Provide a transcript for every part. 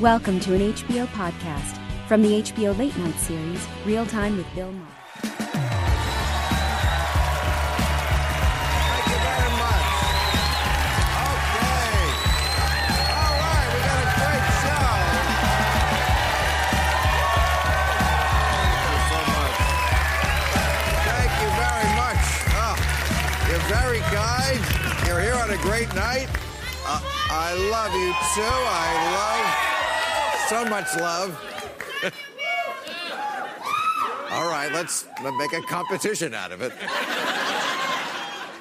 Welcome to an HBO podcast from the HBO Late Night series, Real Time with Bill Maher. Thank you very much. Okay. All right, we got a great show. Thank you so much. Thank you very much. Oh, you're very kind. You're here on a great night. Uh, I love you too. I love so much love. All right, let's make a competition out of it.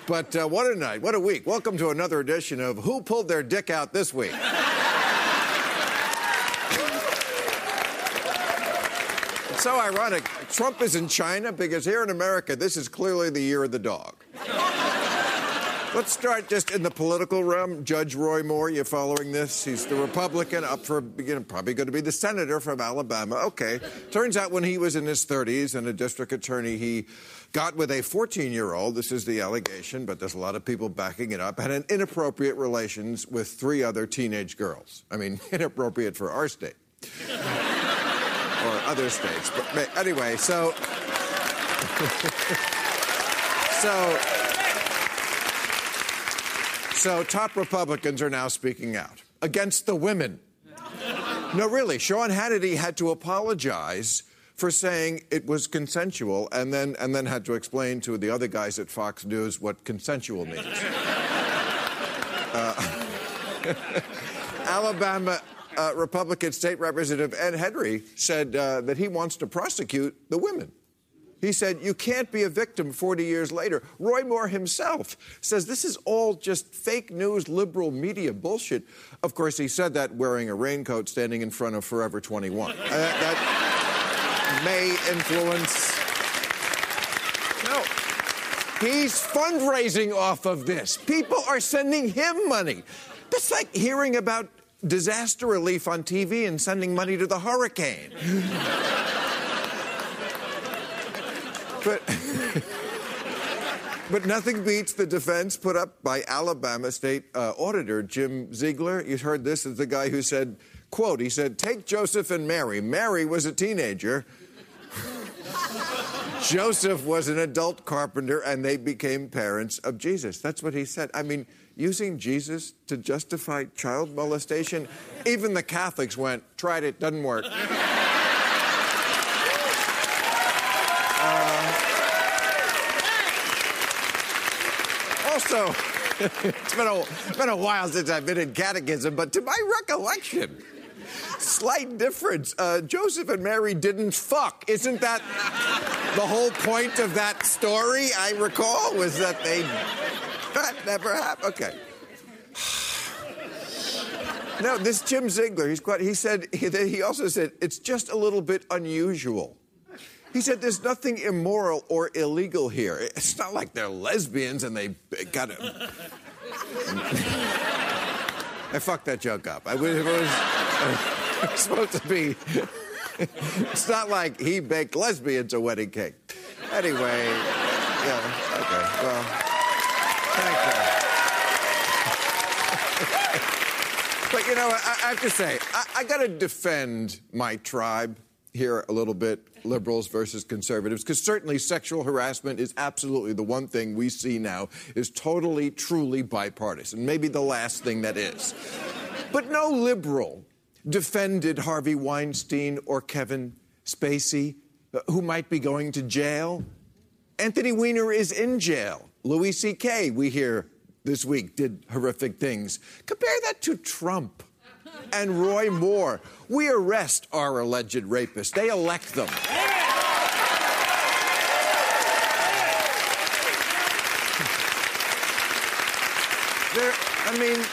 But uh, what a night, what a week. Welcome to another edition of Who Pulled Their Dick Out This Week. It's so ironic. Trump is in China because here in America, this is clearly the year of the dog. Let's start just in the political realm. Judge Roy Moore, you're following this? He's the Republican up for you know, probably going to be the senator from Alabama. Okay. Turns out when he was in his 30s and a district attorney, he got with a 14 year old. This is the allegation, but there's a lot of people backing it up. Had an inappropriate relations with three other teenage girls. I mean, inappropriate for our state or other states. But anyway, so. so. So, top Republicans are now speaking out against the women. No, really, Sean Hannity had to apologize for saying it was consensual and then, and then had to explain to the other guys at Fox News what consensual means. Uh, Alabama uh, Republican State Representative Ed Henry said uh, that he wants to prosecute the women. He said, You can't be a victim 40 years later. Roy Moore himself says this is all just fake news, liberal media bullshit. Of course, he said that wearing a raincoat standing in front of Forever 21. Uh, that, that may influence. No. He's fundraising off of this. People are sending him money. That's like hearing about disaster relief on TV and sending money to the hurricane. But, but nothing beats the defense put up by Alabama State uh, Auditor Jim Ziegler. You heard this is the guy who said, quote, he said, take Joseph and Mary. Mary was a teenager. Joseph was an adult carpenter, and they became parents of Jesus. That's what he said. I mean, using Jesus to justify child molestation, even the Catholics went, tried it, doesn't work. also, it's been, a, been a while since I've been in catechism, but to my recollection, slight difference. Uh, Joseph and Mary didn't fuck. Isn't that the whole point of that story? I recall was that they that never happened. Okay. No, this Jim Ziegler, he's quite, he said, he also said, it's just a little bit unusual. He said, There's nothing immoral or illegal here. It's not like they're lesbians and they got to. I fucked that joke up. I it was, it was supposed to be. it's not like he baked lesbians a wedding cake. Anyway, yeah, okay, well, thank you. but you know, I, I have to say, I, I got to defend my tribe here a little bit liberals versus conservatives because certainly sexual harassment is absolutely the one thing we see now is totally truly bipartisan maybe the last thing that is. But no liberal defended harvey weinstein or kevin spacey uh, who might be going to jail. Anthony weiner is in jail. Louis ck we hear this week did horrific things. Compare that to trump and Roy Moore. We arrest our alleged rapists, they elect them. There, I mean,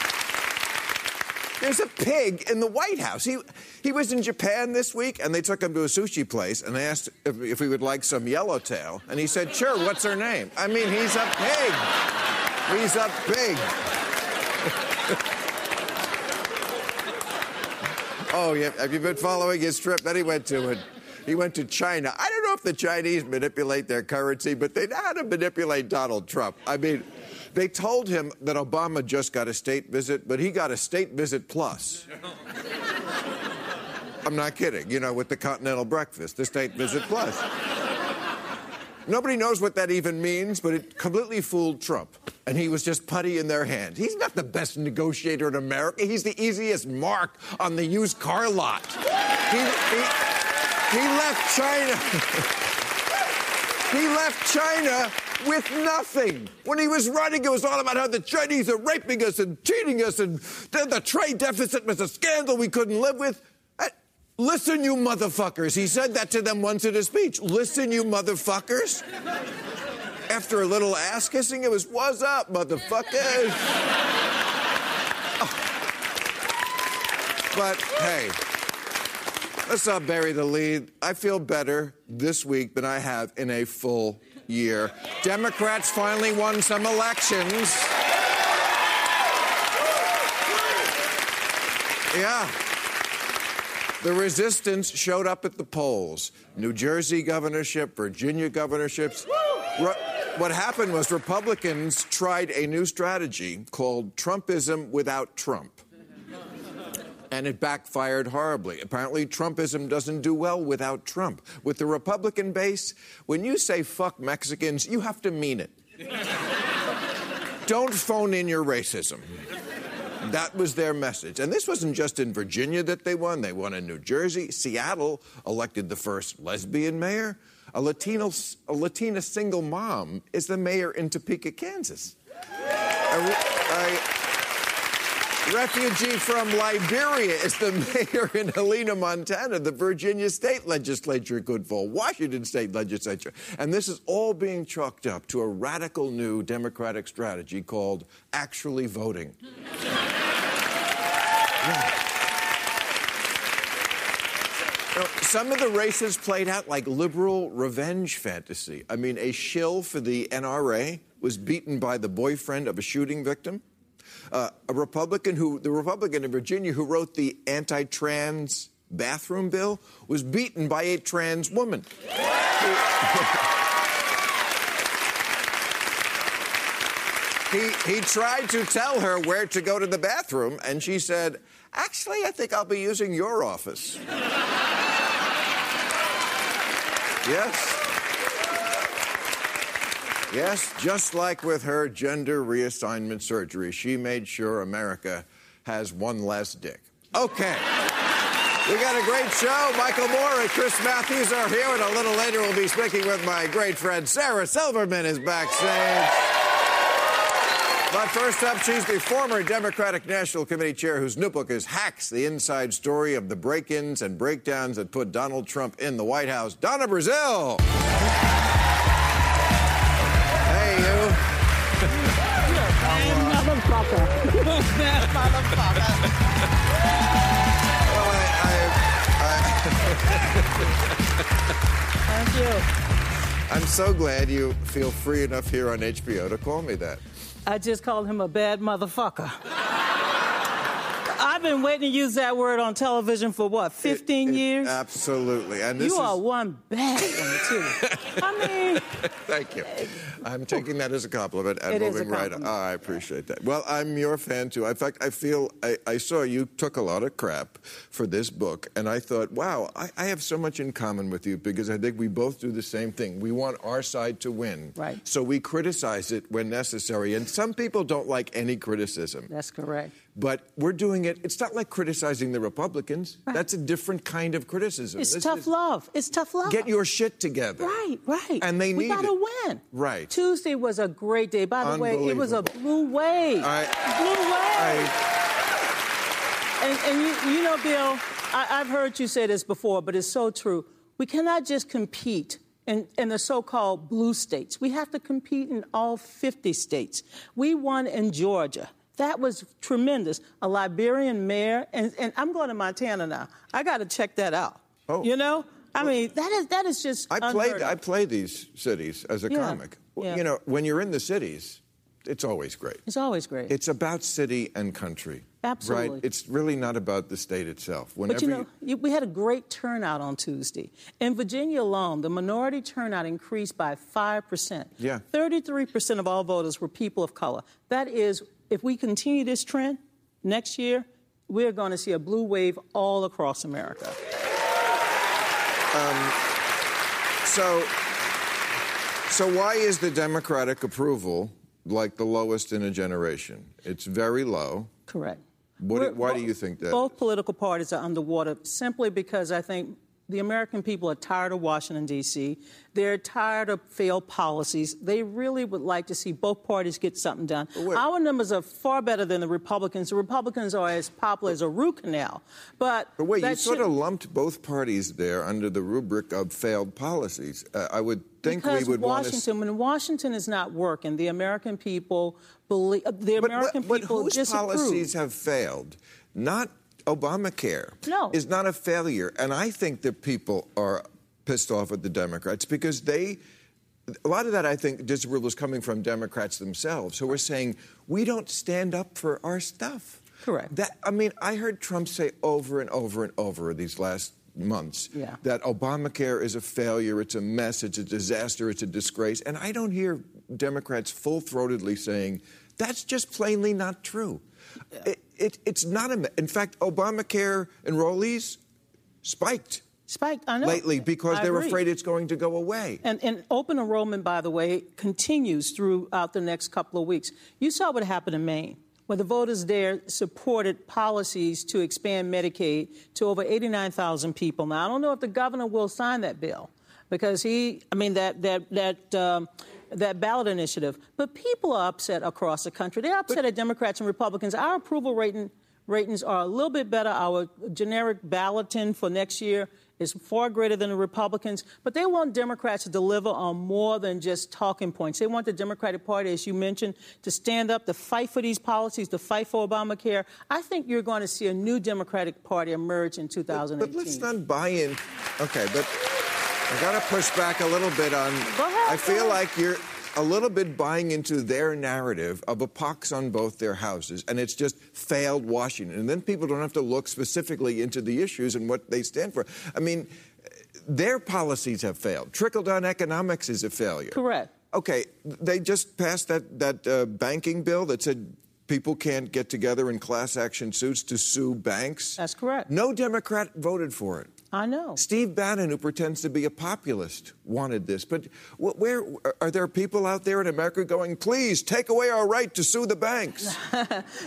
there's a pig in the White House. He, he was in Japan this week, and they took him to a sushi place, and they asked if, if we would like some yellowtail. And he said, sure, what's her name? I mean, he's a pig. He's a pig. Oh, yeah. Have you been following his trip Then he went to? And he went to China. I don't know if the Chinese manipulate their currency, but they know how to manipulate Donald Trump. I mean, They told him that Obama just got a state visit, but he got a state visit plus. I'm not kidding. You know, with the continental breakfast, the state visit plus. Nobody knows what that even means, but it completely fooled Trump. And he was just putty in their hand. He's not the best negotiator in America. He's the easiest mark on the used car lot. He, he, he left China. he left China with nothing. When he was running, it was all about how the Chinese are raping us and cheating us, and the trade deficit was a scandal we couldn't live with. Uh, listen, you motherfuckers. He said that to them once in a speech. Listen, you motherfuckers. After a little ass kissing, it was, What's up, motherfuckers? Oh. But hey, let's not bury the lead. I feel better this week than I have in a full year. Democrats finally won some elections. Yeah. The resistance showed up at the polls. New Jersey governorship, Virginia governorships. What happened was Republicans tried a new strategy called Trumpism without Trump. And it backfired horribly. Apparently, Trumpism doesn't do well without Trump. With the Republican base, when you say fuck Mexicans, you have to mean it. Don't phone in your racism. That was their message. And this wasn't just in Virginia that they won, they won in New Jersey. Seattle elected the first lesbian mayor. A, Latino, a Latina single mom is the mayor in Topeka, Kansas. A, a refugee from Liberia is the mayor in Helena, Montana. The Virginia state legislature could fall, Washington state legislature. And this is all being chalked up to a radical new Democratic strategy called actually voting. some of the races played out like liberal revenge fantasy. I mean, a shill for the NRA was beaten by the boyfriend of a shooting victim. Uh, a Republican who, the Republican in Virginia who wrote the anti trans bathroom bill was beaten by a trans woman. he, he tried to tell her where to go to the bathroom, and she said, Actually, I think I'll be using your office. Yes. Yes, just like with her gender reassignment surgery, she made sure America has one less dick. Okay. We got a great show. Michael Moore and Chris Matthews are here, and a little later we'll be speaking with my great friend Sarah Silverman is backstage. But first up, she's the former Democratic National Committee chair whose new book is Hacks, the inside story of the break ins and breakdowns that put Donald Trump in the White House. Donna Brazile. Hey, you. Bad motherfucker. Bad motherfucker. Thank you. I'm so glad you feel free enough here on HBO to call me that. I just called him a bad motherfucker. I've been waiting to use that word on television for what, 15 it, it, years? Absolutely. And you are one bad one, too. I mean. Thank you. I'm taking that as a compliment and moving right on. Oh, I appreciate that. Well, I'm your fan, too. In fact, I feel I, I, saw you took a lot of crap for this book, and I thought, wow, I, I have so much in common with you because I think we both do the same thing. We want our side to win. Right. So we criticize it when necessary. And some people don't like any criticism. That's correct. But we're doing it. It's not like criticizing the Republicans. Right. That's a different kind of criticism. It's this tough is, love. It's tough love. Get your shit together. Right, right. And they we need gotta it. win. Right. Tuesday was a great day. By the way, it was a blue wave. I, blue wave. I, and, and you, you know, Bill, I, I've heard you say this before, but it's so true. We cannot just compete in, in, the so called blue states. We have to compete in all 50 states. We won in Georgia. That was tremendous. A Liberian mayor, and, and I'm going to Montana now. I got to check that out. Oh. You know? I mean, that is that is just. I played I play these cities as a yeah. comic. Yeah. You know, when you're in the cities, it's always great. It's always great. It's about city and country. Absolutely. Right? It's really not about the state itself. Whenever but you know, you, we had a great turnout on Tuesday. In Virginia alone, the minority turnout increased by 5%. Yeah. 33% of all voters were people of color. That is, if we continue this trend next year, we're going to see a blue wave all across America. Um, so, so why is the Democratic approval like the lowest in a generation? It's very low. Correct. What, why do you think that? Both political parties are underwater simply because I think the American people are tired of Washington, D.C. They're tired of failed policies. They really would like to see both parties get something done. Our numbers are far better than the Republicans. The Republicans are as popular as a root canal. But, but wait, you sort of lumped both parties there under the rubric of failed policies. Uh, I would think because we would Washington, want to... when Washington is not working, the American people believe uh, the American but, but, people but whose disapprove. policies have failed? Not Obamacare no. is not a failure. And I think that people are pissed off at the Democrats because they, a lot of that, I think, disapproval is coming from Democrats themselves who are saying, we don't stand up for our stuff. Correct. That, I mean, I heard Trump say over and over and over these last months yeah. that Obamacare is a failure, it's a mess, it's a disaster, it's a disgrace. And I don't hear Democrats full throatedly saying, that's just plainly not true. Yeah. It, it, it's not a. In fact, Obamacare enrollees spiked. Spiked, I know. Lately, because I they're agree. afraid it's going to go away. And, and open enrollment, by the way, continues throughout the next couple of weeks. You saw what happened in Maine where the voters there supported policies to expand Medicaid to over 89,000 people. Now, I don't know if the governor will sign that bill because he, I mean, that that that. Um, that ballot initiative. But people are upset across the country. They're upset but, at Democrats and Republicans. Our approval rating, ratings are a little bit better. Our generic balloting for next year is far greater than the Republicans, but they want Democrats to deliver on more than just talking points. They want the Democratic Party, as you mentioned, to stand up, to fight for these policies, to fight for Obamacare. I think you're going to see a new Democratic Party emerge in 2018. But, but let's not buy in. Okay, but I got to push back a little bit on. Go ahead. I feel like you're a little bit buying into their narrative of a pox on both their houses, and it's just failed Washington. And then people don't have to look specifically into the issues and what they stand for. I mean, their policies have failed. Trickle down economics is a failure. Correct. Okay, they just passed that that uh, banking bill that said people can't get together in class action suits to sue banks. That's correct. No Democrat voted for it. I know. Steve Bannon, who pretends to be a populist, wanted this. But where are there people out there in America going, please take away our right to sue the banks?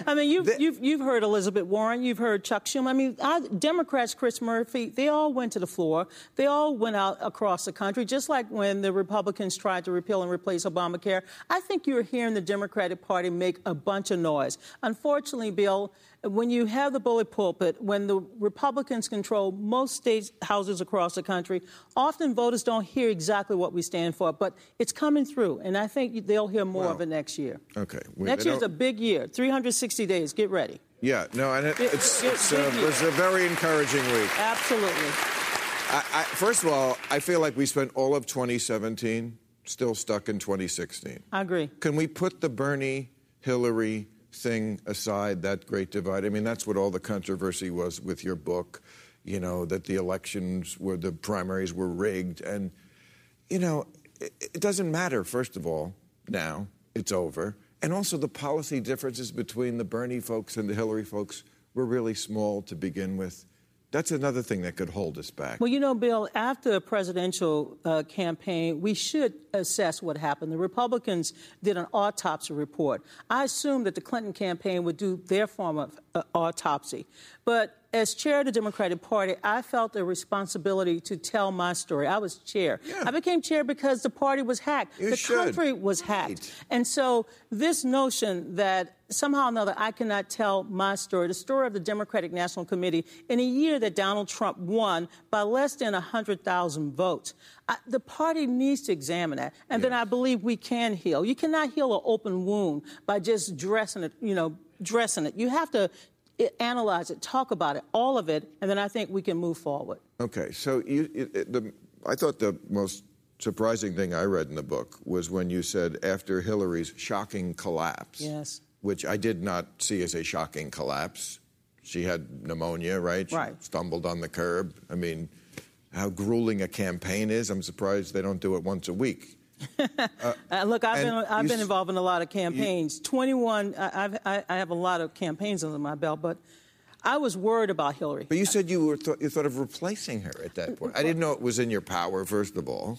I mean, you've, the, you've, you've heard Elizabeth Warren, you've heard Chuck Schumer. I mean, I, Democrats, Chris Murphy, they all went to the floor. They all went out across the country, just like when the Republicans tried to repeal and replace Obamacare. I think you're hearing the Democratic Party make a bunch of noise. Unfortunately, Bill, when you have the bully pulpit, when the Republicans control most state houses across the country, often voters don't hear exactly what we stand for, but it's coming through, and I think they'll hear more well, of it next year. Okay. We, next year's a big year, 360 days. Get ready. Yeah, no, and it, it's, it's, uh, it's a very encouraging week. Absolutely. I, I, first of all, I feel like we spent all of 2017 still stuck in 2016. I agree. Can we put the Bernie, Hillary, thing aside, that great divide, I mean, that's what all the controversy was with your book, you know, that the elections were, the primaries were rigged. And, you know, it, it doesn't matter, first of all, now, it's over. And also, the policy differences between the Bernie folks and the Hillary folks were really small to begin with. That's another thing that could hold us back. Well, you know, Bill, after a presidential uh, campaign, we should assess what happened. The Republicans did an autopsy report. I assume that the Clinton campaign would do their form of uh, autopsy. But as chair of the Democratic Party, I felt a responsibility to tell my story. I was chair. Yeah. I became chair because the party was hacked. You the should. country was hacked. Right. And so this notion that somehow or another I cannot tell my story, the story of the Democratic National Committee, in a year that Donald Trump won by less than 100,000 votes. I, the party needs to examine that. And yes. then I believe we can heal. You cannot heal an open wound by just dressing it, you know, dressing it. You have to it, analyze it, talk about it, all of it, and then I think we can move forward. Okay, so you, it, the, I thought the most surprising thing I read in the book was when you said after Hillary's shocking collapse, yes. which I did not see as a shocking collapse. She had pneumonia, right? She right. stumbled on the curb. I mean, how grueling a campaign is. I'm surprised they don't do it once a week. uh, look, I've been I've been involved in a lot of campaigns. You, 21. I, I, I have a lot of campaigns under my belt, but I was worried about Hillary. But you said you were th- you thought of replacing her at that point. I didn't know it was in your power. First of all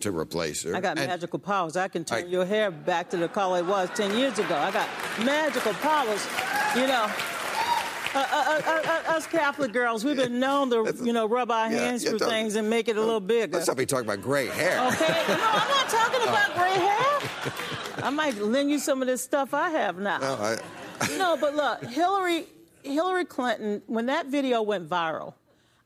to replace her. I got and magical powers. I can turn I, your hair back to the color it was 10 years ago. I got magical powers. You know, uh, uh, uh, uh, us Catholic girls, we've been known to, you know, rub our yeah, hands yeah, through things and make it a little bigger. Let's not be talking about gray hair. Okay? No, I'm not talking about gray hair. I might lend you some of this stuff I have now. No, I... no but look, Hillary, Hillary Clinton, when that video went viral,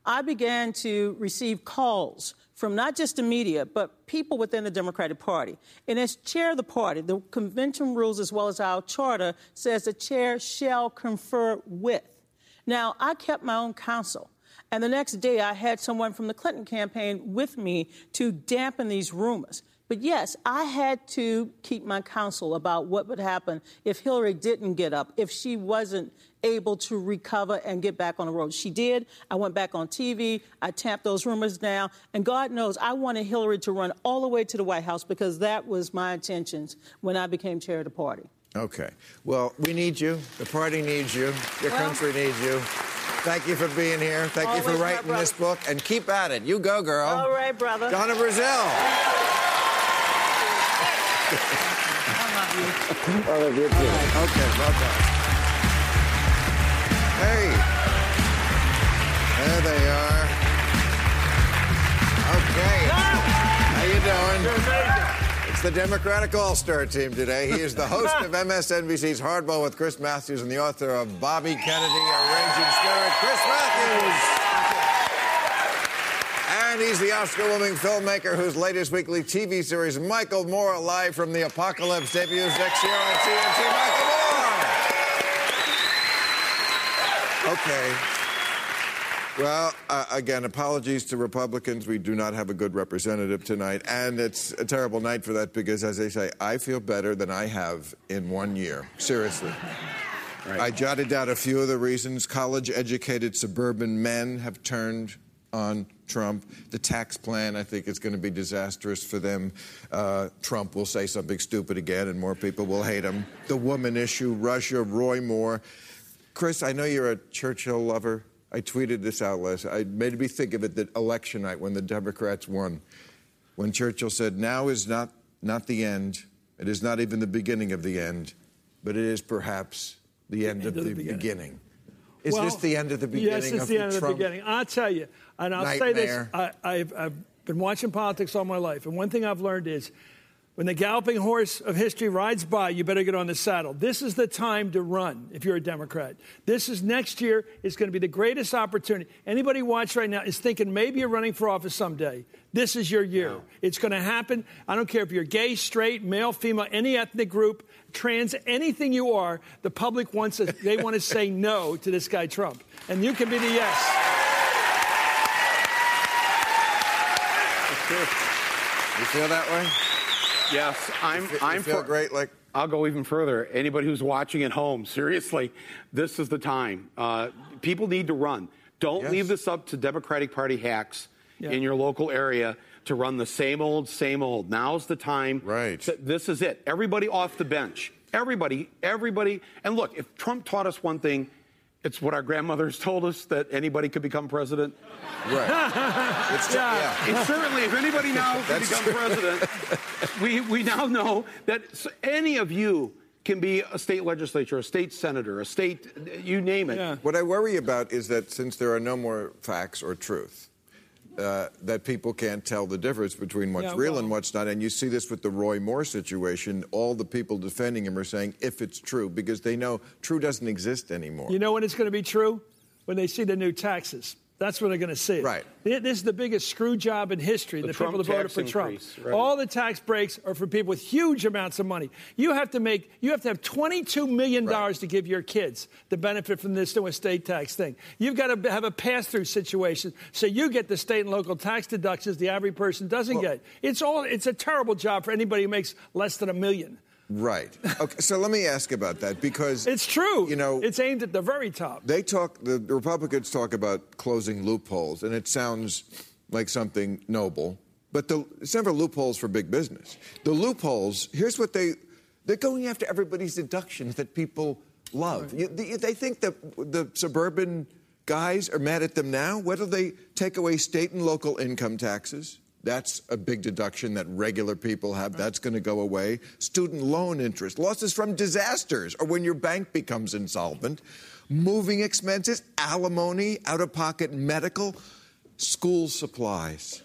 I began to receive calls from not just the media, but people within the Democratic Party. And as chair of the party, the convention rules as well as our charter says the chair shall confer with. Now, I kept my own counsel. And the next day, I had someone from the Clinton campaign with me to dampen these rumors. But yes, I had to keep my counsel about what would happen if Hillary didn't get up, if she wasn't able to recover and get back on the road. She did. I went back on TV. I tamped those rumors down. And God knows I wanted Hillary to run all the way to the White House because that was my intentions when I became chair of the party. Okay. Well, we need you. The party needs you. Your well, country needs you. Thank you for being here. Thank you for writing this book. And keep at it. You go, girl. All right, brother. Donna Brazile. I love you. I love you too. Okay, bye-bye. Hey. There they are. Okay. How you doing? The Democratic All-Star team today. He is the host of MSNBC's Hardball with Chris Matthews and the author of Bobby Kennedy, A Raging Spirit, Chris Matthews. And he's the Oscar-winning filmmaker whose latest weekly TV series, Michael Moore, live from the apocalypse, debuts next year on TNT. Michael Moore! Okay. Well, uh, again, apologies to Republicans. We do not have a good representative tonight. And it's a terrible night for that because, as they say, I feel better than I have in one year. Seriously. Right. I jotted down a few of the reasons. College educated suburban men have turned on Trump. The tax plan, I think, is going to be disastrous for them. Uh, Trump will say something stupid again, and more people will hate him. The woman issue, Russia, Roy Moore. Chris, I know you're a Churchill lover. I tweeted this out last. I made me think of it that election night when the Democrats won, when Churchill said, "Now is not not the end. It is not even the beginning of the end, but it is perhaps the end, end of, of, the, beginning." beginning. Is well, this the end of the beginning? Yes, it's of the, the end of the beginning. I'll tell you, and I'll nightmare. say this: I've I, have been watching politics all my life, and one thing I've learned is when the galloping horse of history rides by, you better get on the saddle. This is the time to run if you're a Democrat. This is next year It's going to be the greatest opportunity. Anybody watch right now is thinking maybe you're running for office someday. This is your year. No. It's going to happen. I don't care if you're gay, straight, male, female, any ethnic group, trans, anything you are. The public wants to, they want to say no to this guy Trump, and you can be the yes. You feel that way? Yes, I'm. You feel, I'm you feel for, great. Like I'll go even further. Anybody who's watching at home, seriously, this is the time. Uh, people need to run. Don't yes. leave this up to Democratic Party hacks yeah. in your local area to run the same old, same old. Now's the time. Right. To, this is it. Everybody off the bench. Everybody, everybody. And look, if Trump taught us one thing, it's what our grandmothers told us that anybody could become president. Right. it's, yeah. yeah. It's certainly, if anybody now can become true. president, we, we now know that any of you can be a state legislature, a state senator, a state, you name it. Yeah. What I worry about is that since there are no more facts or truth, uh, that people can't tell the difference between what's yeah, real well, and what's not. And you see this with the Roy Moore situation. All the people defending him are saying if it's true because they know true doesn't exist anymore. You know when it's going to be true? When they see the new taxes. That's what they're going to see. Right. This is the biggest screw job in history. The, the people that voted for Trump. Right. All the tax breaks are for people with huge amounts of money. You have to make. You have to have 22 million dollars right. to give your kids the benefit from this new estate tax thing. You've got to have a pass-through situation so you get the state and local tax deductions the average person doesn't well, get. It's all. It's a terrible job for anybody who makes less than a million. Right. Okay. so let me ask about that because it's true. You know, it's aimed at the very top. They talk. The, Republicans talk about closing loopholes, and it sounds like something noble. But the, it's never loopholes for big business. The loopholes. Here's what they. They're going after everybody's deductions that people love. Right. You, they, they think that the suburban guys are mad at them now. Whether they take away state and local income taxes that's a big deduction that regular people have. That's going to go away. Student loan interest, losses from disasters, or when your bank becomes insolvent, moving expenses, alimony, out of pocket medical, school supplies.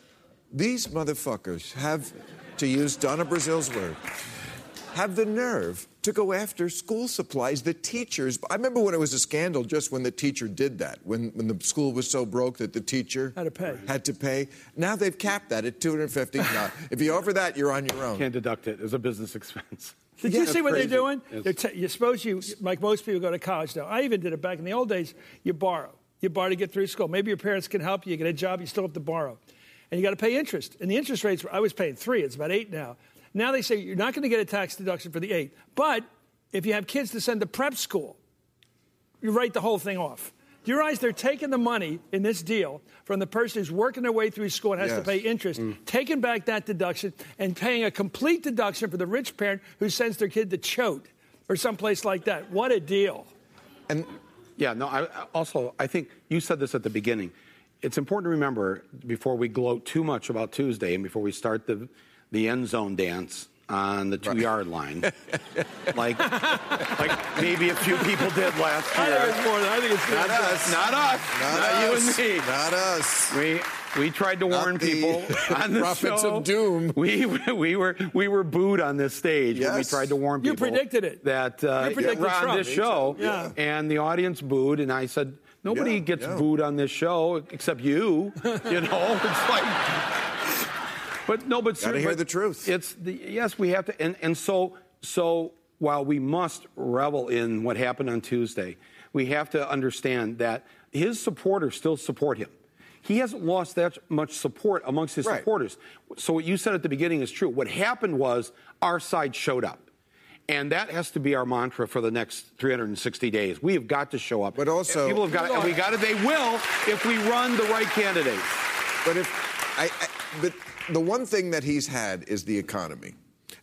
These motherfuckers have, to use Donna Brazile's word, have the nerve to go after school supplies. The teachers, I remember when it was a scandal just when the teacher did that, when, when the school was so broke that the teacher had to pay. Had to pay. Now they've capped that at 250. now, if you offer that, you're on your own. Can't deduct it as a business expense. Did yeah, you see what crazy. they're doing? Yes. They're t- you suppose you, like most people, go to college now. I even did it back in the old days. You borrow. You borrow to get through school. Maybe your parents can help you. You get a job. You still have to borrow, and you got to pay interest. And the interest rates, were, I was paying three. It's about eight now. Now they say you're not going to get a tax deduction for the eight. But if you have kids to send to prep school, you write the whole thing off. Do you realize they're taking the money in this deal from the person who's working their way through school and has yes. to pay interest, mm. taking back that deduction and paying a complete deduction for the rich parent who sends their kid to Choate or someplace like that? What a deal. And yeah, no, I, also, I think you said this at the beginning. It's important to remember before we gloat too much about Tuesday and before we start the the end zone dance on the two right. yard line, like like maybe a few people did last year. I think it's more. Than, I think it's not us. Not us. Not, not us. you and me. Not us. We. We tried to not warn people on the prophets show. of doom. We, we were we were booed on this stage yes. when we tried to warn people. You predicted it. That uh, you predicted on Trump. this show, yeah. and the audience booed, and I said, nobody yeah, gets yeah. booed on this show except you. You know, it's like but no, but gotta hear the truth. It's the yes, we have to, and and so so while we must revel in what happened on Tuesday, we have to understand that his supporters still support him. He hasn't lost that much support amongst his right. supporters. So what you said at the beginning is true. What happened was our side showed up. And that has to be our mantra for the next 360 days. We have got to show up. But also, people have got to, and we got to, they will if we run the right candidates. But if, I, I but the one thing that he's had is the economy.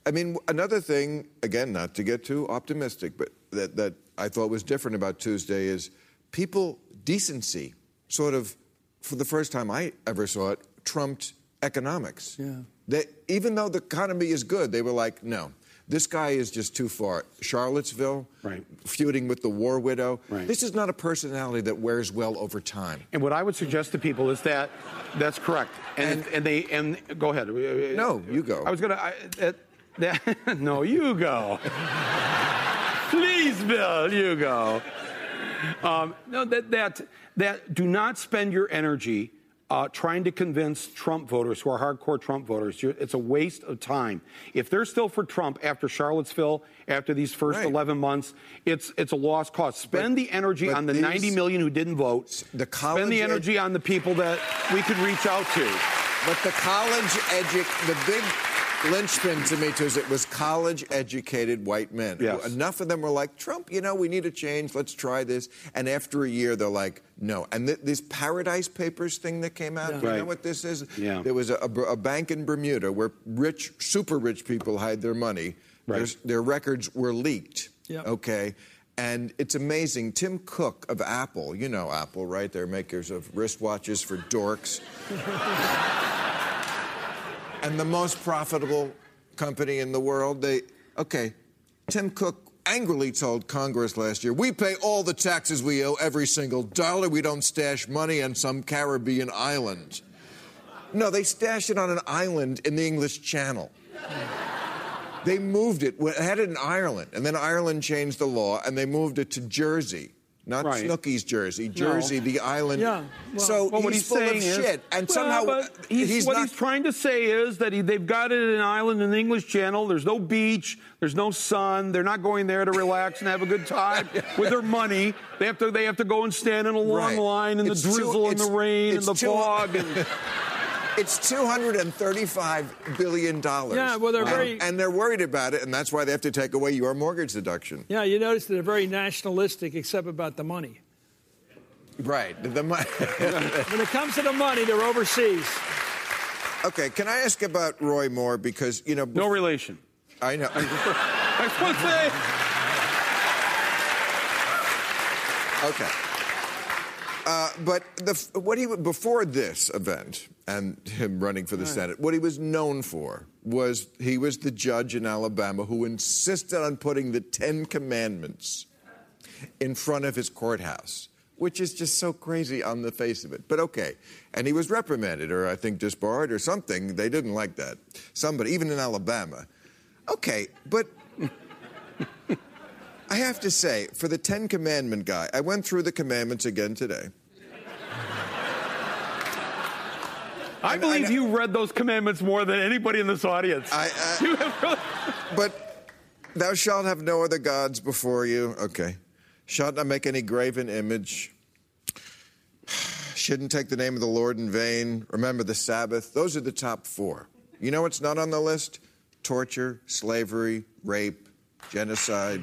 I mean, another thing, again, not to get too optimistic, but that, that I thought was different about Tuesday is people, decency, sort of, for the first time I ever saw it, trumped economics. Yeah. They, even though the economy is good, they were like, no, this guy is just too far. Charlottesville, right. feuding with the war widow. Right. This is not a personality that wears well over time. And what I would suggest to people is that that's correct. And and, and they and go ahead. Uh, uh, no, you go. I was gonna. I, uh, that, that, no, you go. Please, Bill, you go. Um, no, that that that. Do not spend your energy uh, trying to convince Trump voters who are hardcore Trump voters. It's a waste of time. If they're still for Trump after Charlottesville, after these first right. 11 months, it's it's a lost cause. Spend but, the energy on the these, 90 million who didn't vote. The Spend the energy ed- on the people that we could reach out to. But the college edu- the big linchpin to me too is it was college educated white men. Yes. Enough of them were like, Trump, you know, we need a change. Let's try this. And after a year, they're like, no. And th- this Paradise Papers thing that came out, yeah. you right. know what this is? Yeah. There was a, a, a, bank in Bermuda where rich, super rich people hide their money. Right. Their records were leaked. Yep. Okay. And it's amazing. Tim Cook of Apple, you know Apple, right? They're makers of wristwatches for dorks. and the most profitable company in the world. They, okay, Tim Cook angrily told Congress last year, we pay all the taxes we owe, every single dollar. We don't stash money on some Caribbean island. No, they stashed it on an island in the English Channel. They moved it, had it in Ireland, and then Ireland changed the law, and they moved it to Jersey. Not right. Snooki's Jersey, Jersey, no. the island. Yeah. Well, so well, what he's, he's full of is, shit, and well, somehow he's, he's what not... he's trying to say is that he, they've got it in an island in the English Channel. There's no beach, there's no sun. They're not going there to relax and have a good time with their money. They have to they have to go and stand in a long right. line in it's the drizzle too, and the rain and the fog. And, It's $235 billion. Yeah, well, they're very. And they're worried about it, and that's why they have to take away your mortgage deduction. Yeah, you notice they're very nationalistic, except about the money. Right. The money. when it comes to the money, they're overseas. Okay, can I ask about Roy Moore? Because, you know. No relation. I know. I was say. Okay. Uh, but the, what he before this event and him running for the right. Senate, what he was known for was he was the judge in Alabama who insisted on putting the Ten Commandments in front of his courthouse, which is just so crazy on the face of it. But okay, and he was reprimanded, or I think disbarred, or something. They didn't like that. Somebody, even in Alabama. Okay, but I have to say, for the Ten Commandment guy, I went through the commandments again today. I believe I, you read those commandments more than anybody in this audience. I, I, but thou shalt have no other gods before you. Okay. Shalt not make any graven image. Shouldn't take the name of the Lord in vain. Remember the Sabbath. Those are the top four. You know what's not on the list? Torture, slavery, rape, genocide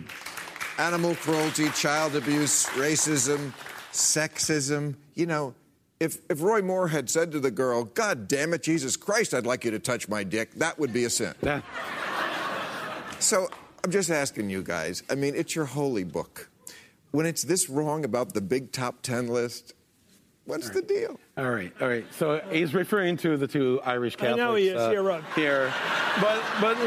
animal cruelty, child abuse, racism, sexism. You know, if, if Roy Moore had said to the girl, God damn it, Jesus Christ, I'd like you to touch my dick, that would be a sin. Yeah. So I'm just asking you guys, I mean, it's your holy book. When it's this wrong about the big top 10 list, what's right. the deal? All right, all right. So he's referring to the two Irish Catholics. I know he is. Uh, here, Here. But, but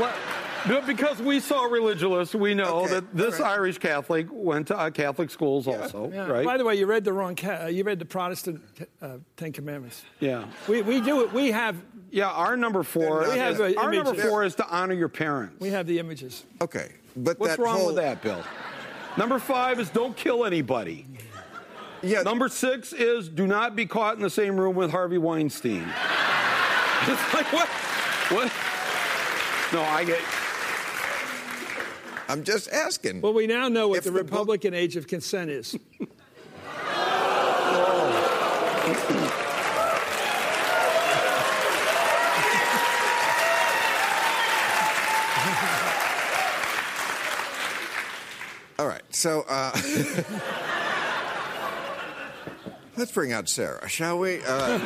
because we saw religious, we know okay, that this right. Irish Catholic went to uh, Catholic schools yeah. also, yeah. right? By the way, you read the wrong. Ca- uh, you read the Protestant uh, Ten Commandments. Yeah, we, we do it. We have. Yeah, our number four. We have is, our number four is to honor your parents. We have the images. Okay, but what's wrong whole... with that, Bill? Number five is don't kill anybody. Yeah. Number six is do not be caught in the same room with Harvey Weinstein. it's like what? What? No, I get. I'm just asking. Well, we now know what the, the, Republican book... age of consent is. All right, so uh, let's bring out Sarah, shall we? Uh,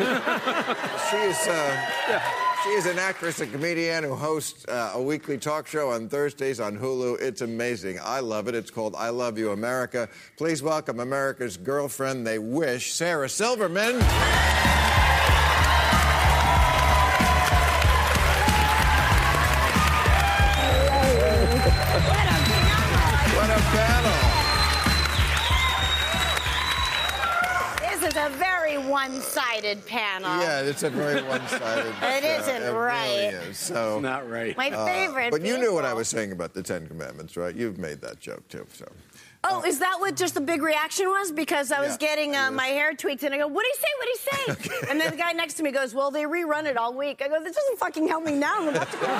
she is. Uh, yeah. She is an actress and comedian who hosts uh, a weekly talk show on Thursdays on Hulu. It's amazing. I love it. It's called I Love You America. Please welcome America's girlfriend they wish, Sarah Silverman. One-sided panel. Yeah, it's a very one-sided. it isn't it right. Really is. So it's not right. My uh, favorite. But you knew what I was saying about the Ten Commandments, right? You've made that joke too. So. Oh, is that what just the big reaction was? Because I was yeah, getting uh, my hair tweaked, and I go, "What do you say? What do you say?" okay. And then the guy next to me goes, "Well, they rerun it all week." I go, "This doesn't fucking help me now. I'm about to go." okay.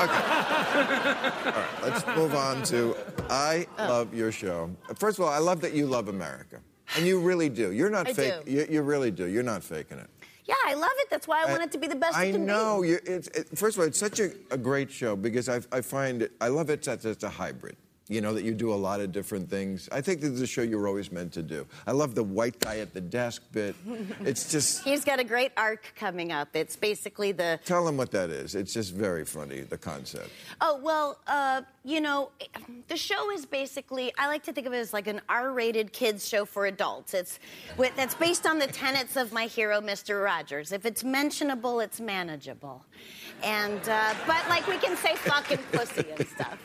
all right, let's move on to I oh. love your show. First of all, I love that you love America, and you really do. You're not fake. You, you really do. You're not faking it. Yeah, I love it. That's why I, I want it to be the best I it can know. be. I know. First of all, it's such a, a great show because I, I, find it, I love it that it's a hybrid you know, that you do a lot of different things. I think this is a show you were always meant to do. I love the white guy at the desk bit. It's just. He's got a great arc coming up. It's basically the. Tell him what that is. It's just very funny, the concept. Oh, well, uh, you know, the show is basically, I like to think of it as like an R rated kids show for adults. It's That's based on the tenets of my hero, Mr. Rogers. If it's mentionable, it's manageable. And, uh, but like we can say fucking pussy and stuff.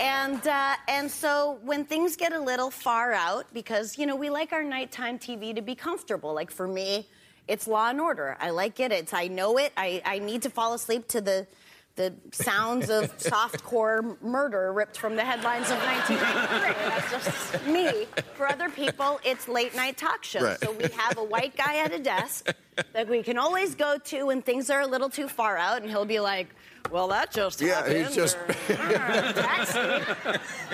and, uh, and so when things get a little far out, because, you know, we like our nighttime TV to be comfortable. Like for me, it's Law and Order. I like it. It's, I know it. I, I need to fall asleep to the the sounds of softcore murder ripped from the headlines of 1993. That's just me. For other people, it's late night talk shows. Right. So we have a white guy at a desk that we can always go to when things are a little too far out, and he'll be like, well, that just yeah, happened. he's just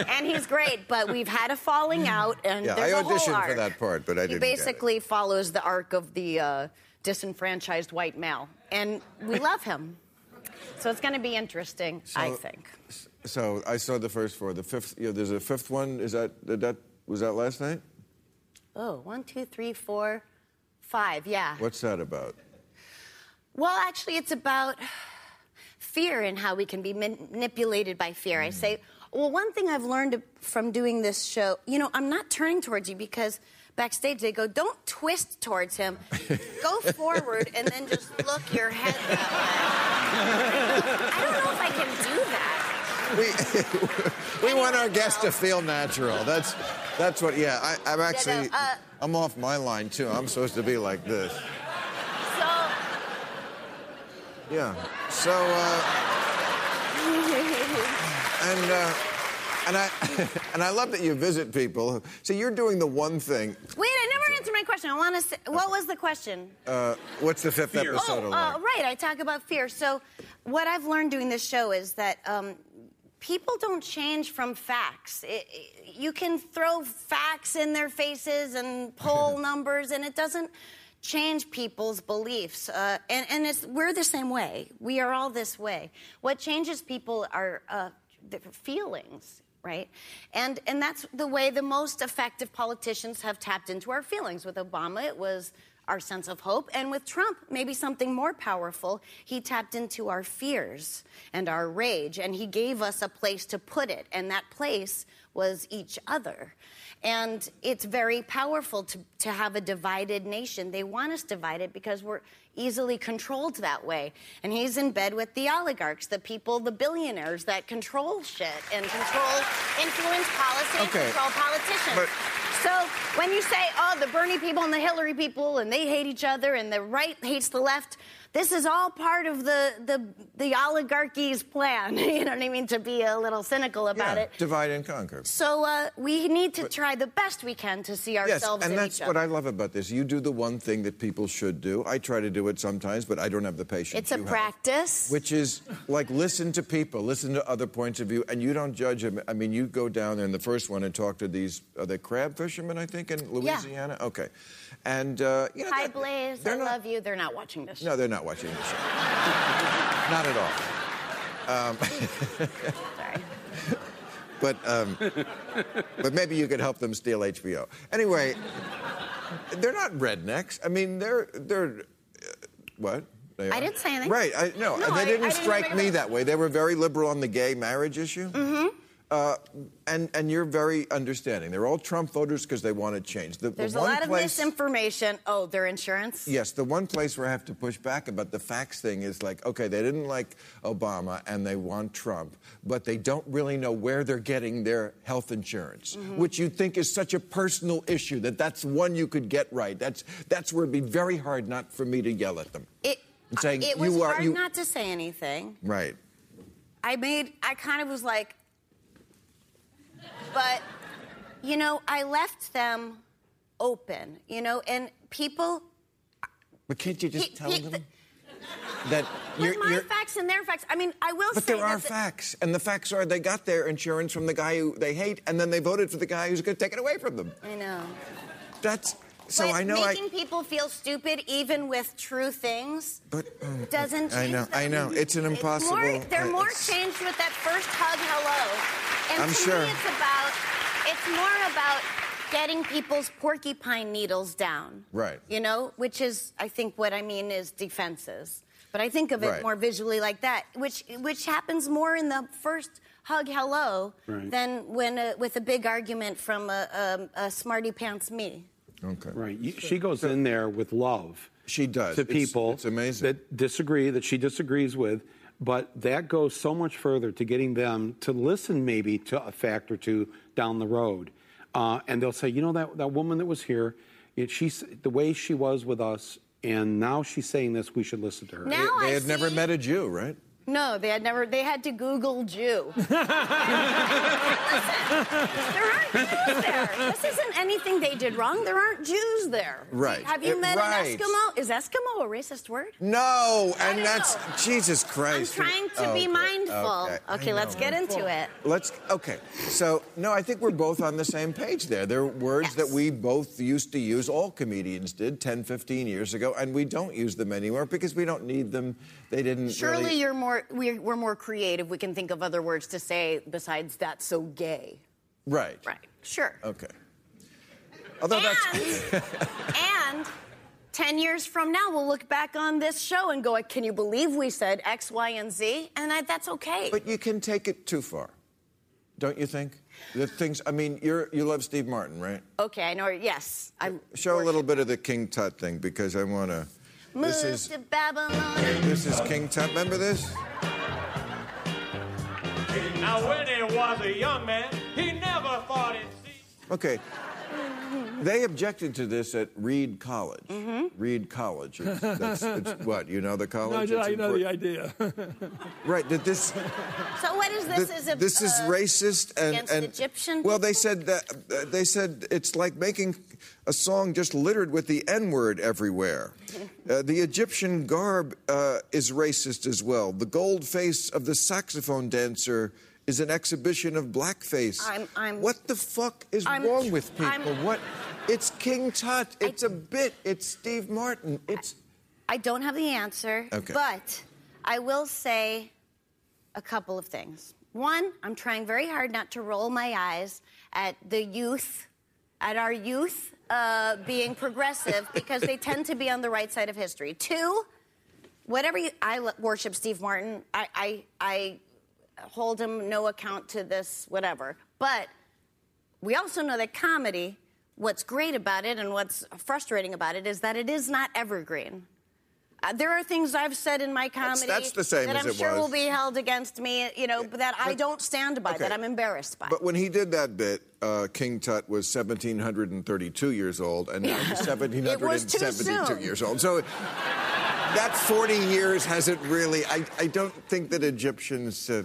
and he's great. But we've had a falling out, and yeah, there's I a whole auditioned for that part, but I he didn't. basically follows the arc of the uh, disenfranchised white male, and we love him. So it's going to be interesting, so, I think. So I saw the first four. The fifth, you know, there's a fifth one. Is that that was that last night? Oh, one, two, three, four, five. Yeah. What's that about? Well, actually, it's about fear and how we can be manipulated by fear. Mm. I say, well, one thing I've learned from doing this show, you know, I'm not turning towards you because backstage they go, don't twist towards him. go forward and then just look your head that way. I don't know if I can do that. We, we want our guests to feel natural. That's that's what. Yeah, I, am actually. Yeah, no, uh, I'm off my line too. I'm supposed to be like this. So. Yeah. So. Uh, and. Uh, and I and I love that you visit people. So you're doing the one thing. Wait, I never answered my question. I want to. Say, what was the question? Uh, what's the fifth fear. episode? Oh, uh, right. I talk about fear. So, what I've learned doing this show is that. Um, people don't change from facts. It, it, you can throw facts in their faces and poll numbers, and it doesn't change people's beliefs. Uh, and and we're the same way. We are all this way. What changes people are uh, feelings right? And and that's the way the most effective politicians have tapped into our feelings. With Obama, it was our sense of hope, and with Trump, maybe something more powerful. He tapped into our fears and our rage, and he gave us a place to put it, and that place was each other. And it's very powerful to, to have a divided nation. They want us divided because we're easily controlled that way. And he's in bed with the oligarchs, the people, the billionaires that control shit and control, influence policy, okay. and control politicians. But- so when you say, oh, the Bernie people and the Hillary people, and they hate each other, and the right hates the left, this is all part of the the, the oligarchy's plan. you know what I mean? To be a little cynical about yeah, it. Divide and conquer. So uh, we need to but, try the best we can to see ourselves. Yes, and that's what I love about this. You do the one thing that people should do. I try to do it sometimes, but I don't have the patience. It's a practice. Have, which is like listen to people, listen to other points of view, and you don't judge them. I mean, you go down there in the first one and talk to these are they crab fishermen? I think in Louisiana. Yeah. Okay, and uh, you know, hi Blaze, I not, love you. They're not watching this. No, they're not watching this show. Not at all. Um, Sorry. But, um, but maybe you could help them steal HBO. Anyway, they're not rednecks. I mean, they're they're uh, what? They I didn't say anything. Right. I, no, no they didn't I, I strike didn't me that way. They were very liberal on the gay marriage issue. Mm-hmm. Uh, and and you're very understanding. They're all Trump voters because they want to change. The, There's the a lot place, of misinformation. Oh, their insurance. Yes, the one place where I have to push back about the facts thing is like, okay, they didn't like Obama and they want Trump, but they don't really know where they're getting their health insurance, mm-hmm. which you think is such a personal issue that that's one you could get right. That's that's where it'd be very hard not for me to yell at them. It, saying, it was you hard are, you... not to say anything. Right. I made. I kind of was like but, you know, I left them open, you know, and people. But can't you just he, tell he, them? that with you're, my you're, facts and their facts. I mean, I will but say. But there are facts, and the facts are they got their insurance from the guy who they hate, and then they voted for the guy who's going to take it away from them. I know. That's so but I know making I, people feel stupid even with true things but, um, doesn't I know, them. I know. It's an impossible. It's more, they're more changed with that first hug hello. And I'm to sure. me it's about it's more about getting people's porcupine needles down. Right. You know, which is I think what I mean is defenses. But I think of it right. more visually like that, which which happens more in the first hug hello right. than when a, with a big argument from a, a, a smarty pants me. Okay. Right. She goes in there with love. She does. To people it's, it's amazing. that disagree, that she disagrees with. But that goes so much further to getting them to listen maybe to a fact or two down the road. Uh, and they'll say, you know, that, that woman that was here, it, she's, the way she was with us, and now she's saying this, we should listen to her. Now they, they had see... never met a Jew, right? No, they had never. They had to Google Jew. Listen, there aren't Jews there. This isn't anything they did wrong. There aren't Jews there. Right. Have you It- met right. an Eskimo? Is Eskimo a racist word? No, I and that's know. Jesus Christ. I'm trying to be Okay, mindful. okay, Okay, let's know. get into it. Let's okay. So no, I think we're both on the same page there. There are words that we both used to use, all comedians did 10, 15 years ago, and we don't use them anymore because we don't need them. They didn't Surely really you're more. We're, we're more creative. We can think of other words to say besides "that's so gay." Right. Right. Sure. Okay. Although that's And, and 10 years from now, we'll look back on this show and go, can you believe we said X, Y, and Z? And I, that's okay. But you can take it too far, don't you think? The things. I mean, you're you love Steve Martin, right? okay, I know. Yes. I Show a little bit of the King Tut thing because I want to. Move This is to Babylon. this is King Tut. Remember this? Now, when he was a young man, he never thought he'd see. Okay. They objected to this at Reed College. Mm-hmm. Reed College. It's, that's, it's what you know the college. No, It's I know the idea. Right. That this. So what is this? that is a, this is uh, racist and against and Egyptian well they said that uh, they said it's like making a song just littered with the n word everywhere. Uh, the egyptian garb uh, is racist as well. The gold face of the saxophone dancer is an exhibition of blackface. I'm- I'm- what the fuck is I'm- wrong with people? What? It's king tut. It's a bit. It's steve martin. It's I don't have the answer, Okay. but I will say a couple of things. One, I'm trying very hard not to roll my eyes at the youth, at our youth uh, being progressive because they tend to be on the right side of history. Two, whatever you, I worship Steve Martin. I, I, I hold him no account to this, whatever. But we also know that comedy, what's great about it and what's frustrating about it is that it is not evergreen. Uh, there are things I've said in my comedy that's the same that as I'm it sure was. will be held against me, you know, that I don't stand by, that. I'm embarrassed by. But when he did that bit, uh, King Tut was 1,732 years old, and now he's It 1,772 years old. So that 40 years hasn't really. I, I don't think that Egyptians. Uh,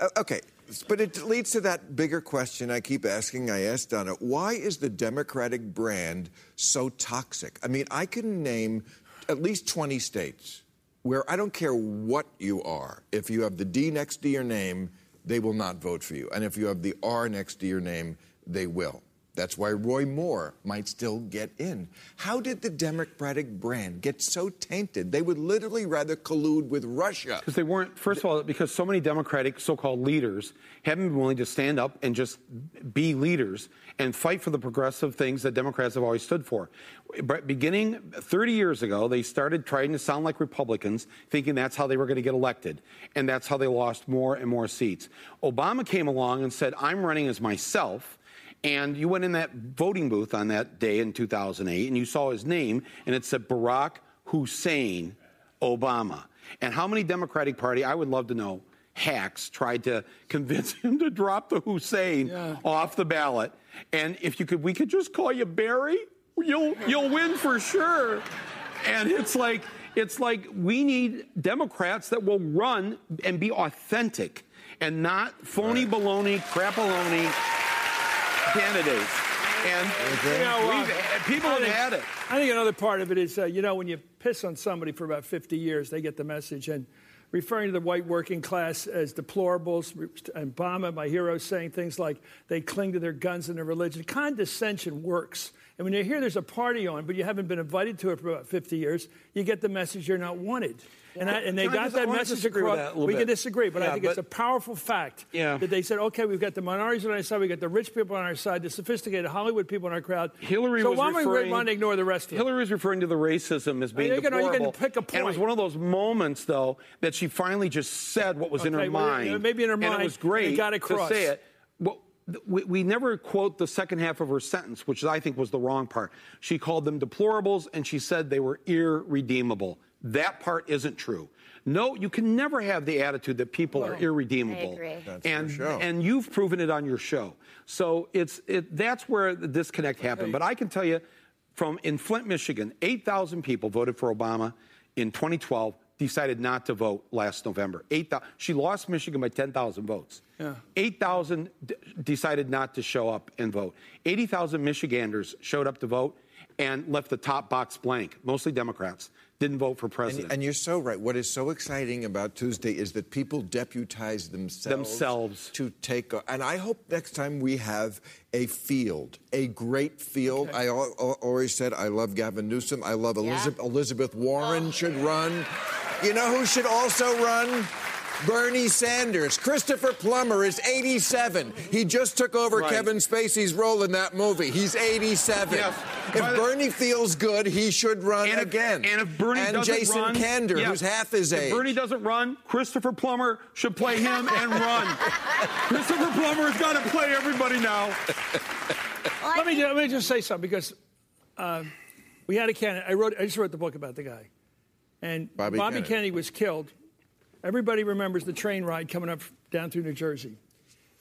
uh, okay. But it leads to that bigger question I keep asking. I asked Donna, why is the Democratic brand so toxic? I mean, I can name at least 20 states where I don't care what you are. If you have the D next to your name, they will not vote for you. And if you have the R next to your name, they will. That's why Roy Moore might still get in. How did the Democratic brand get so tainted? They would literally rather collude with Russia. Because they weren't, first of all, because so many Democratic so called leaders haven't been willing to stand up and just be leaders and fight for the progressive things that Democrats have always stood for. But beginning 30 years ago, they started trying to sound like Republicans, thinking that's how they were going to get elected. And that's how they lost more and more seats. Obama came along and said, I'm running as myself. And you went in that voting booth on that day in 2008 and you saw his name and it said Barack Hussein Obama. And how many Democratic Party, I would love to know, hacks tried to convince him to drop the Hussein Yeah. off the ballot. And if you could, we could just call you Barry, you'll, you'll win for sure. And it's like, it's like we need Democrats that will run and be authentic and not phony baloney, crapaloni candidates. And You know, uh, we've, people I have had it. I think another part of it is, uh, you know, when you piss on somebody for about 50 years, they get the message. And referring to the white working class as deplorables, and Obama, my hero, saying things like they cling to their guns and their religion. Condescension works. And when you hear there's a party on, but you haven't been invited to it for about 50 years, you get the message you're not wanted. And, I, and they I got that message across. that we can disagree, but I Yeah, think it's a powerful fact Yeah. that they said, okay, we've got the minorities on our side, we've got the rich people on our side, the sophisticated Hollywood people in our crowd. Hillary so was why don't we want to ignore the rest of? Hillary was referring to the racism as being you can- you can pick a point. And it was one of those moments, though, that she finally just said what was in her well, mind. maybe in her mind. and it was great got to across. say it. Well, th- we, we never quote the second half of her sentence, which I think was the wrong part. She called them deplorables, and she said they were irredeemable. That part isn't true. No, you can never have the attitude that people are irredeemable. I agree. That's and your show. and you've proven it on your show. So it's it, that's where the disconnect happened. But I can tell you, from in Flint, Michigan, 8,000 people voted for Obama in 2012. Decided not to vote last November. 8, she lost Michigan by 10,000 votes. Yeah. 8,000 d- decided not to show up and vote. 80,000 Michiganders showed up to vote and left the top box blank, mostly Democrats didn't vote for president. And, and, you're so right. What is so exciting about Tuesday is that people deputize themselves, themselves. to take. A, and I hope next time we have a field, a great field. Okay. I always said I love Gavin Newsom. I love Elizabeth, yeah. Elizabeth Warren oh. should run. You know who should also run? Bernie Sanders. Christopher Plummer is 87. He just took over right. Kevin Spacey's role in that movie. He's 87. Yes. If Bernie feels good, he should run and if, again. And if Bernie and doesn't run. And Jason run, Kander, yes. who's half his age. If Bernie doesn't run, Christopher Plummer should play him and run. Christopher Plummer has got to play everybody now. let me let me just say something because uh, we had a candidate. I wrote. I just wrote the book about the guy, and Bobby, Bobby Kennedy. Kennedy was killed Everybody remembers the train ride coming up down through New Jersey.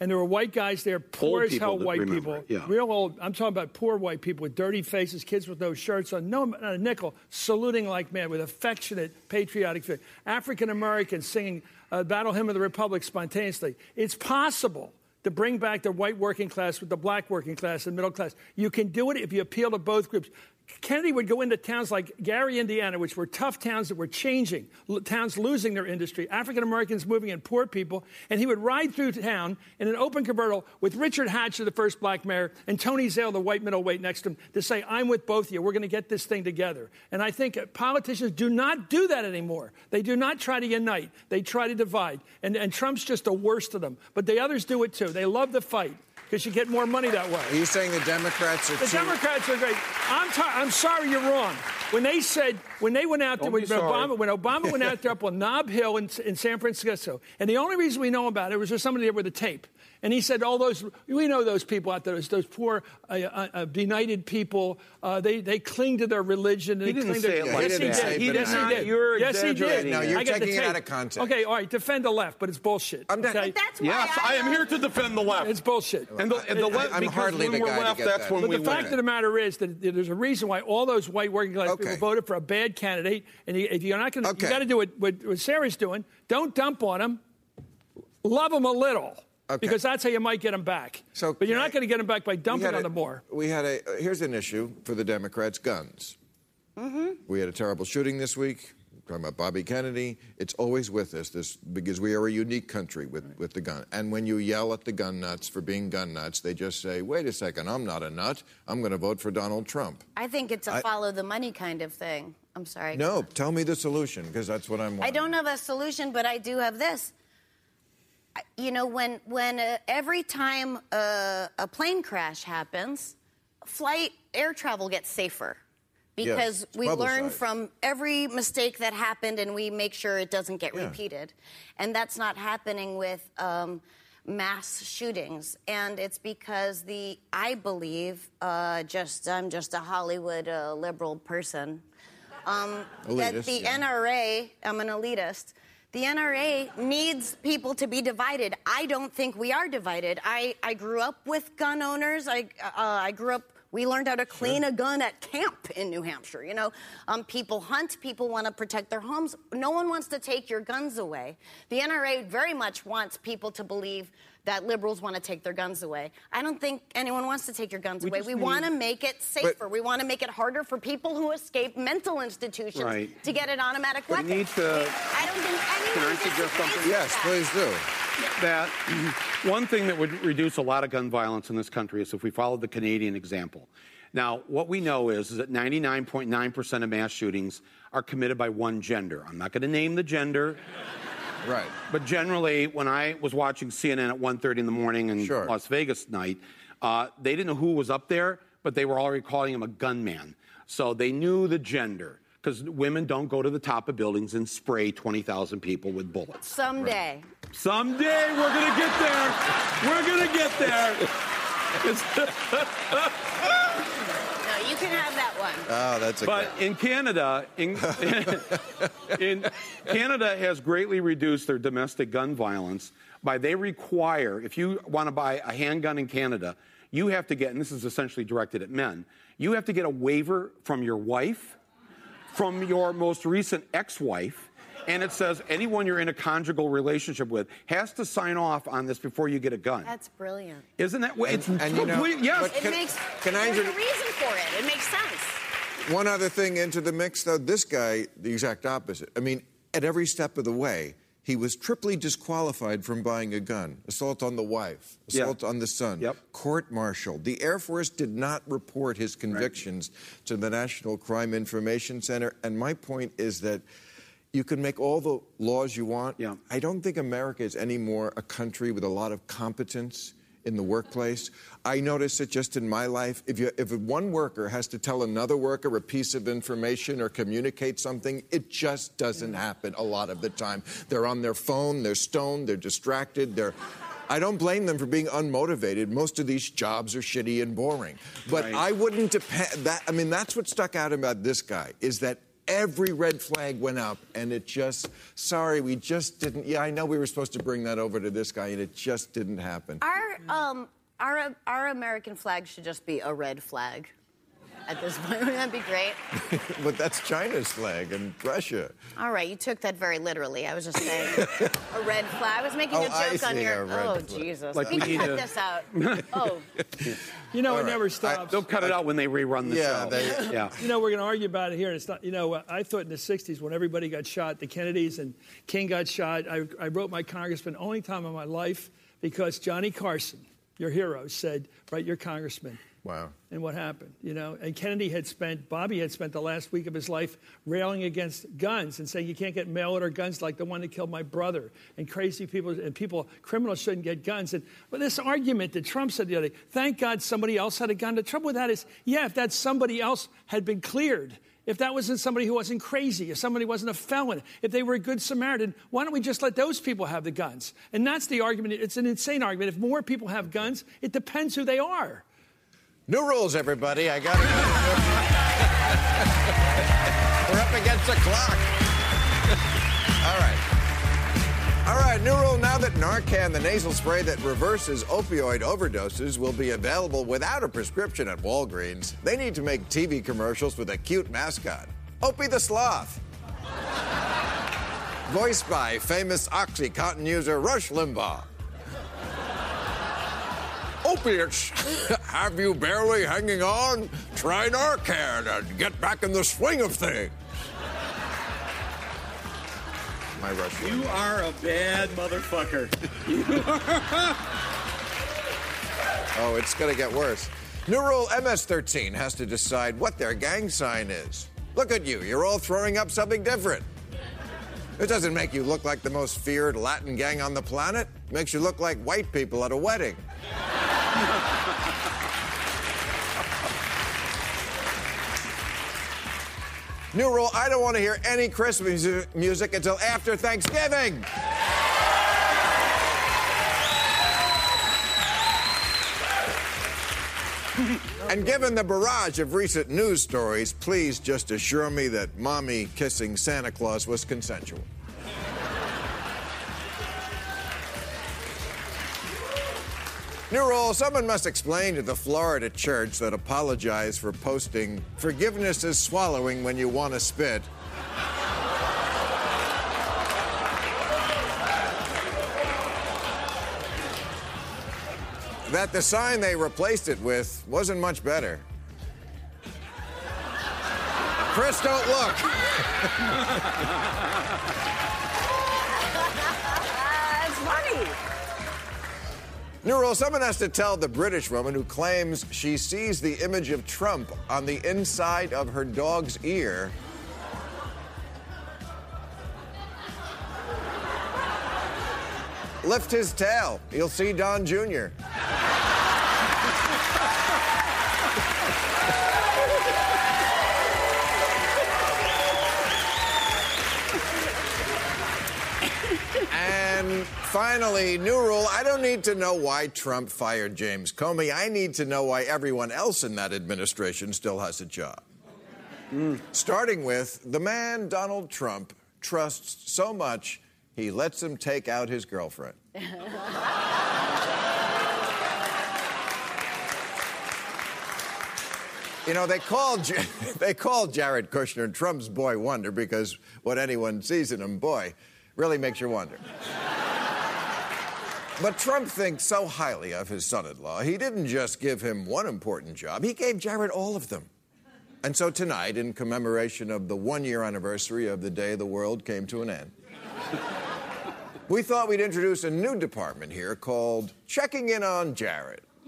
And there were white guys there, poor old as hell white people. Yeah. Real old. I'm talking about poor white people with dirty faces, kids with no shirts on, no not a nickel, saluting like mad with affectionate, patriotic feeling. African Americans singing a Battle Hymn of the Republic spontaneously. It's possible to bring back the white working class with the black working class and middle class. You can do it if you appeal to both groups. Kennedy would go into towns like Gary, Indiana, which were tough towns that were changing, towns losing their industry, African Americans moving in, poor people, and he would ride through town in an open convertible with Richard Hatcher, the first black mayor, and Tony Zale, the white middleweight, next to him, to say, I'm with both of you. We're going to get this thing together. And I think uh, politicians do not do that anymore. They do not try to unite, they try to divide. And, and Trump's just the worst of them. But the others do it too. They love the fight because you get more money that way. Are you saying the Democrats are The too- Democrats are great. I'm, ta- I'm sorry you're wrong. When they said, when they went out there, when Obama, when Obama went out there up on Nob Hill in, in San Francisco, and the only reason we know about it was there's somebody there with a tape. And he said, all those, we know those people out there, those, those poor, uh, uh, uh benighted people, uh, they, they cling to their religion. He didn't say it like yes, he did. He did. Yes, he did. You're yes, he did. No, you're taking it out of context. Okay, all right, defend the left, but it's bullshit. I'm not, okay? That's why yes, I, I am here to defend the left. It's bullshit. And the, and the left, I'm because hardly when the we're guy to left, get that's that. when But we the fact win. of the matter is that there's a reason why all those white working class Okay. people voted for a bad candidate. And if you're not going to, Okay. you got to do what, what, what Sarah's doing. Don't dump on them. Love them a little. Okay. Because that's how you might get them back. So but you're not going to get them back by dumping on a- them more. We had a. uh, here's an issue for the Democrats: guns. Mm-hmm. We had a terrible shooting this week. Talking about Bobby Kennedy, it's always with us. This because we are a unique country with, with the gun. And when you yell at the gun nuts for being gun nuts, they just say, "Wait a second, I'm not a nut. I'm going to vote for Donald Trump." I think it's a I- follow the money kind of thing. I'm sorry. No, tell me the solution because that's what I'm. I don't have a solution, but I do have this. You know, when when uh, every time uh, a plane crash happens, flight air travel gets safer because it's we learn from every mistake that happened and we make sure it doesn't get Yeah. repeated. And that's not happening with um, mass shootings. And it's because the I believe uh, just I'm just a Hollywood uh, liberal person. Um, that the yeah. NRA, I'm an elitist. The NRA needs people to be divided. I don't think we are divided. I, I grew up with gun owners. I, uh, I grew up, we learned how to clean a gun at camp in New Hampshire. You know, um, people hunt, people want to protect their homes. No one wants to take your guns away. The NRA very much wants people to believe that liberals want to take their guns away. I don't think anyone wants to take your guns We away. We want to make it safer. we want to make it harder for people who escape mental institutions Right. to get an automatic But weapon. need to- I don't think anyone Can I suggest something? Yes, please do. that one thing that would reduce a lot of gun violence in this country is if we followed the Canadian example. Now, what we know is, is that 99.9% of mass shootings are committed by one gender. I'm not going to name the gender, Right. but generally, when I was watching CNN at 1.30 in the morning in Sure. Las Vegas night, uh, they didn't know who was up there, but they were already calling him a gunman. So they knew the gender. Because women don't go to the top of buildings and spray 20,000 people with bullets. Someday. Someday we're gonna get there. We're gonna get there. No, you can have that one. Oh, that's a. but in Canada, in, in Canada has greatly reduced their domestic gun violence by they require if you want to buy a handgun in Canada, you have to get and this is essentially directed at men. You have to get a waiver from your wife, from your most recent ex-wife, and it says anyone you're in a conjugal relationship with has to sign off on this before you get a gun. That's brilliant. Isn't that? It's and, and you know, yes. It makes. Can I? There's a reason for it. It makes sense. One other thing into the mix, though. This guy, the exact opposite. I mean, at every step of the way, he was triply disqualified from buying a gun assault on the wife, assault yeah. on the son, yep. court martial. The Air Force did not report his convictions right. to the National Crime Information Center. And my point is that you can make all the laws you want. Yeah. I don't think America is anymore a country with a lot of competence in the workplace. I notice it just in my life. If, you, if one worker has to tell another worker a piece of information or communicate something, it just doesn't happen a lot of the time. They're on their phone, they're stoned, they're distracted, they're. I don't blame them for being unmotivated. Most of these jobs are shitty and boring. But right. I wouldn't depend that I mean that's what stuck out about this guy is that every red flag went up, and it just, sorry, we just didn't. Yeah, I know we were supposed to bring that over to this guy, and it just didn't happen. Our, um, our, our American flag should just be a red flag at this point. Wouldn't that be great? but that's China's flag and Russia. All right, you took that very literally. I was just saying a red flag. I was making oh, a joke on your. Oh flag. Jesus! Like we, we can cut to... this out. oh. You know, All it right. never stops. I, they'll cut it out when they rerun the yeah, show. They, yeah. You know, we're going to argue about it here, and it's not. You know, uh, I thought in the '60s when everybody got shot, the Kennedys and King got shot. I, I wrote my congressman only time in my life because Johnny Carson, your hero, said, "Write your congressman." Wow. And what happened, you know? And Kennedy had spent, Bobby had spent the last week of his life railing against guns and saying you can't get mail order guns like the one that killed my brother. And crazy people and people, criminals shouldn't get guns. And but this argument that Trump said the other day, thank God somebody else had a gun. The trouble with that is, yeah, if that somebody else had been cleared, if that wasn't somebody who wasn't crazy, if somebody wasn't a felon, if they were a good Samaritan, why don't we just let those people have the guns? And that's the argument. It's an insane argument. If more people have guns, it depends who they are. New rules, everybody. I got it. We're up against the clock. All right. All right, new rule now that Narcan, the nasal spray that reverses opioid overdoses, will be available without a prescription at Walgreens, they need to make TV commercials with a cute mascot Opie the Sloth. Voiced by famous Oxycontin user Rush Limbaugh opiates have you barely hanging on? Try Narcan and get back in the swing of things. My Rush. You are a bad motherfucker. oh, it's going to get worse. New rule MS-13 has to decide what their gang sign is. Look at you. You're all throwing up something different. It doesn't make you look like the most feared Latin gang on the planet. It makes you look like white people at a wedding. New rule I don't want to hear any Christmas music until after Thanksgiving. and given the barrage of recent news stories, please just assure me that mommy kissing Santa Claus was consensual. New rule someone must explain to the Florida church that apologized for posting forgiveness is swallowing when you want to spit. that the sign they replaced it with wasn't much better. Chris, don't look. Neural, someone has to tell the British woman who claims she sees the image of Trump on the inside of her dog's ear. Lift his tail. You'll see Don Jr. And finally, new rule I don't need to know why Trump fired James Comey. I need to know why everyone else in that administration still has a job. Mm. Starting with the man Donald Trump trusts so much, he lets him take out his girlfriend. You know, they called, they called Jared Kushner Trump's boy wonder because what anyone sees in him, boy, really makes you wonder. But Trump thinks so highly of his son in law, he didn't just give him one important job, he gave Jared all of them. And so tonight, in commemoration of the one year anniversary of the day the world came to an end, we thought we'd introduce a new department here called Checking In on Jared.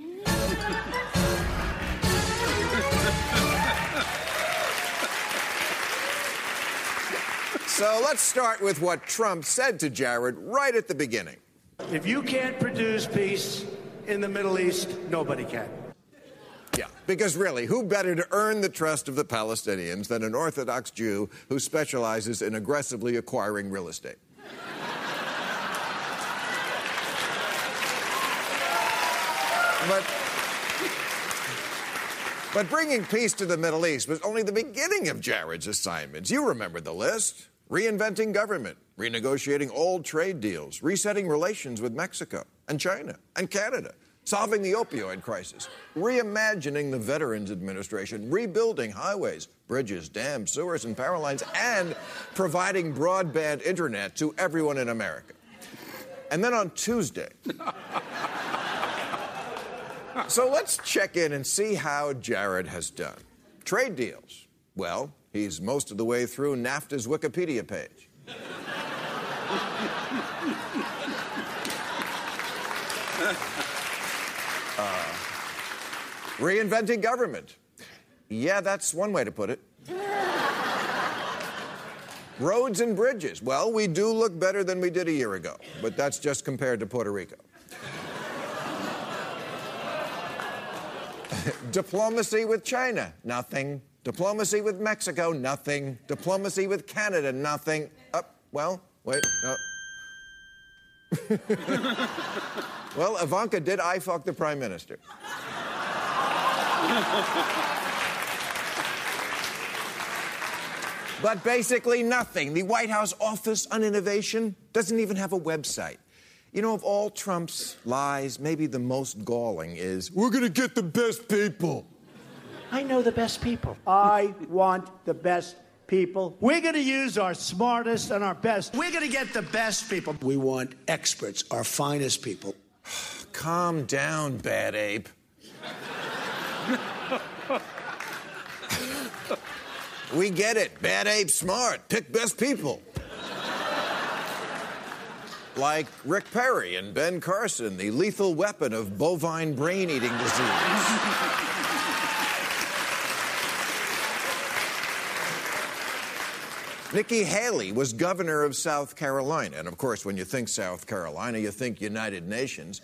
so let's start with what Trump said to Jared right at the beginning. If you can't produce peace in the Middle East, nobody can. Yeah, because really, who better to earn the trust of the Palestinians than an Orthodox Jew who specializes in aggressively acquiring real estate? but, but bringing peace to the Middle East was only the beginning of Jared's assignments. You remember the list reinventing government, renegotiating old trade deals, resetting relations with Mexico and China and Canada, solving the opioid crisis, reimagining the Veterans Administration, rebuilding highways, bridges, dams, sewers, and power lines, and providing broadband internet to everyone in America. And then on Tuesday, so let's check in and see how Jared has done. Trade deals. Well, He's most of the way through NAFTA's Wikipedia page. uh, reinventing government. Yeah, that's one way to put it. Roads and bridges. Well, we do look better than we did a year ago, but that's just compared to Puerto Rico. Diplomacy with China. Nothing. Diplomacy with Mexico, nothing. Diplomacy with Canada, nothing. Up, oh, well, wait, no. well, Ivanka did I fuck the prime minister. but basically nothing. The White House Office on Innovation doesn't even have a website. You know, of all Trump's lies, maybe the most galling is we're going to get the best people. I know the best people. I want the best people. We're going to use our smartest and our best. We're going to get the best people. We want experts, our finest people. Calm down, bad ape. we get it. Bad ape smart. Pick best people. like Rick Perry and Ben Carson, the lethal weapon of bovine brain eating disease. Nikki Haley was governor of South Carolina. And of course, when you think South Carolina, you think United Nations.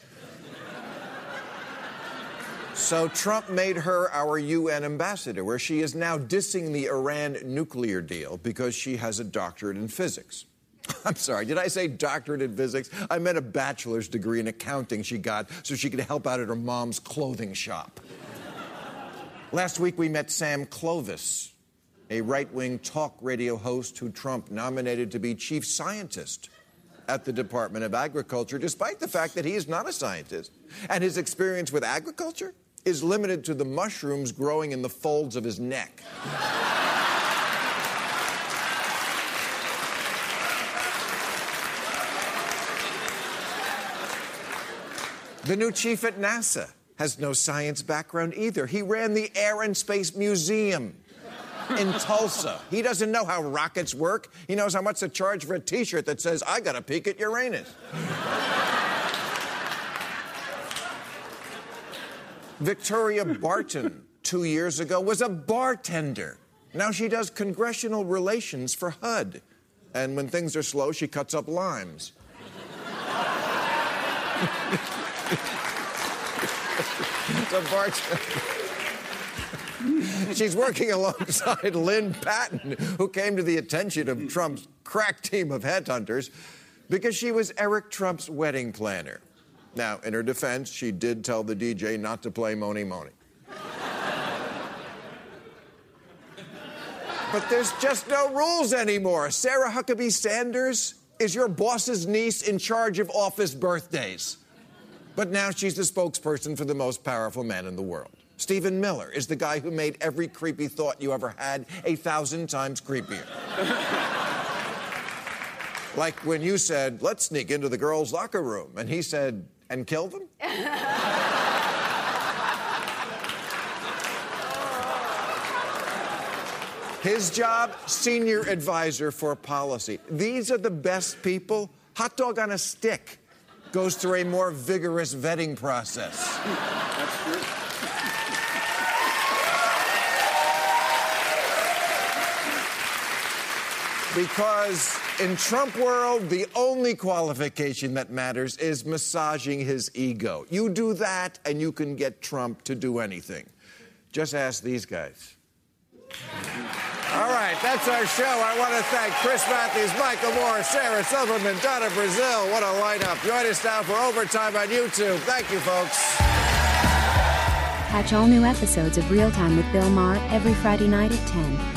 So Trump made her our UN ambassador, where she is now dissing the Iran nuclear deal because she has a doctorate in physics. I'm sorry, did I say doctorate in physics? I meant a bachelor's degree in accounting she got so she could help out at her mom's clothing shop. Last week we met Sam Clovis, a right wing talk radio host who Trump nominated to be chief scientist at the Department of Agriculture, despite the fact that he is not a scientist. And his experience with agriculture is limited to the mushrooms growing in the folds of his neck. the new chief at NASA has no science background either. He ran the Air and Space Museum in Tulsa. He doesn't know how rockets work. He knows how much to charge for a t shirt that says, I got a peek at Uranus. Victoria Barton, two years ago, was a bartender. Now she does congressional relations for HUD. And when things are slow, she cuts up limes. it's a bartender. She's working alongside Lynn Patton, who came to the attention of Trump's crack team of headhunters because she was Eric Trump's wedding planner. Now, in her defense, she did tell the DJ not to play Mony Mony. but there's just no rules anymore. Sarah Huckabee Sanders is your boss's niece in charge of office birthdays. But now she's the spokesperson for the most powerful man in the world. Stephen Miller is the guy who made every creepy thought you ever had a thousand times creepier. like when you said, let's sneak into the girls' locker room, and he said, and kill them? His job, senior advisor for policy. These are the best people. Hot dog on a stick goes through a more vigorous vetting process. That's true. Because in Trump world, the only qualification that matters is massaging his ego. You do that, and you can get Trump to do anything. Just ask these guys. All right, that's our show. I want to thank Chris Matthews, Michael Moore, Sarah Silverman, Donna Brazile. What a lineup. Join us now for Overtime on YouTube. Thank you, folks. Catch all new episodes of Real Time with Bill Maher every Friday night at 10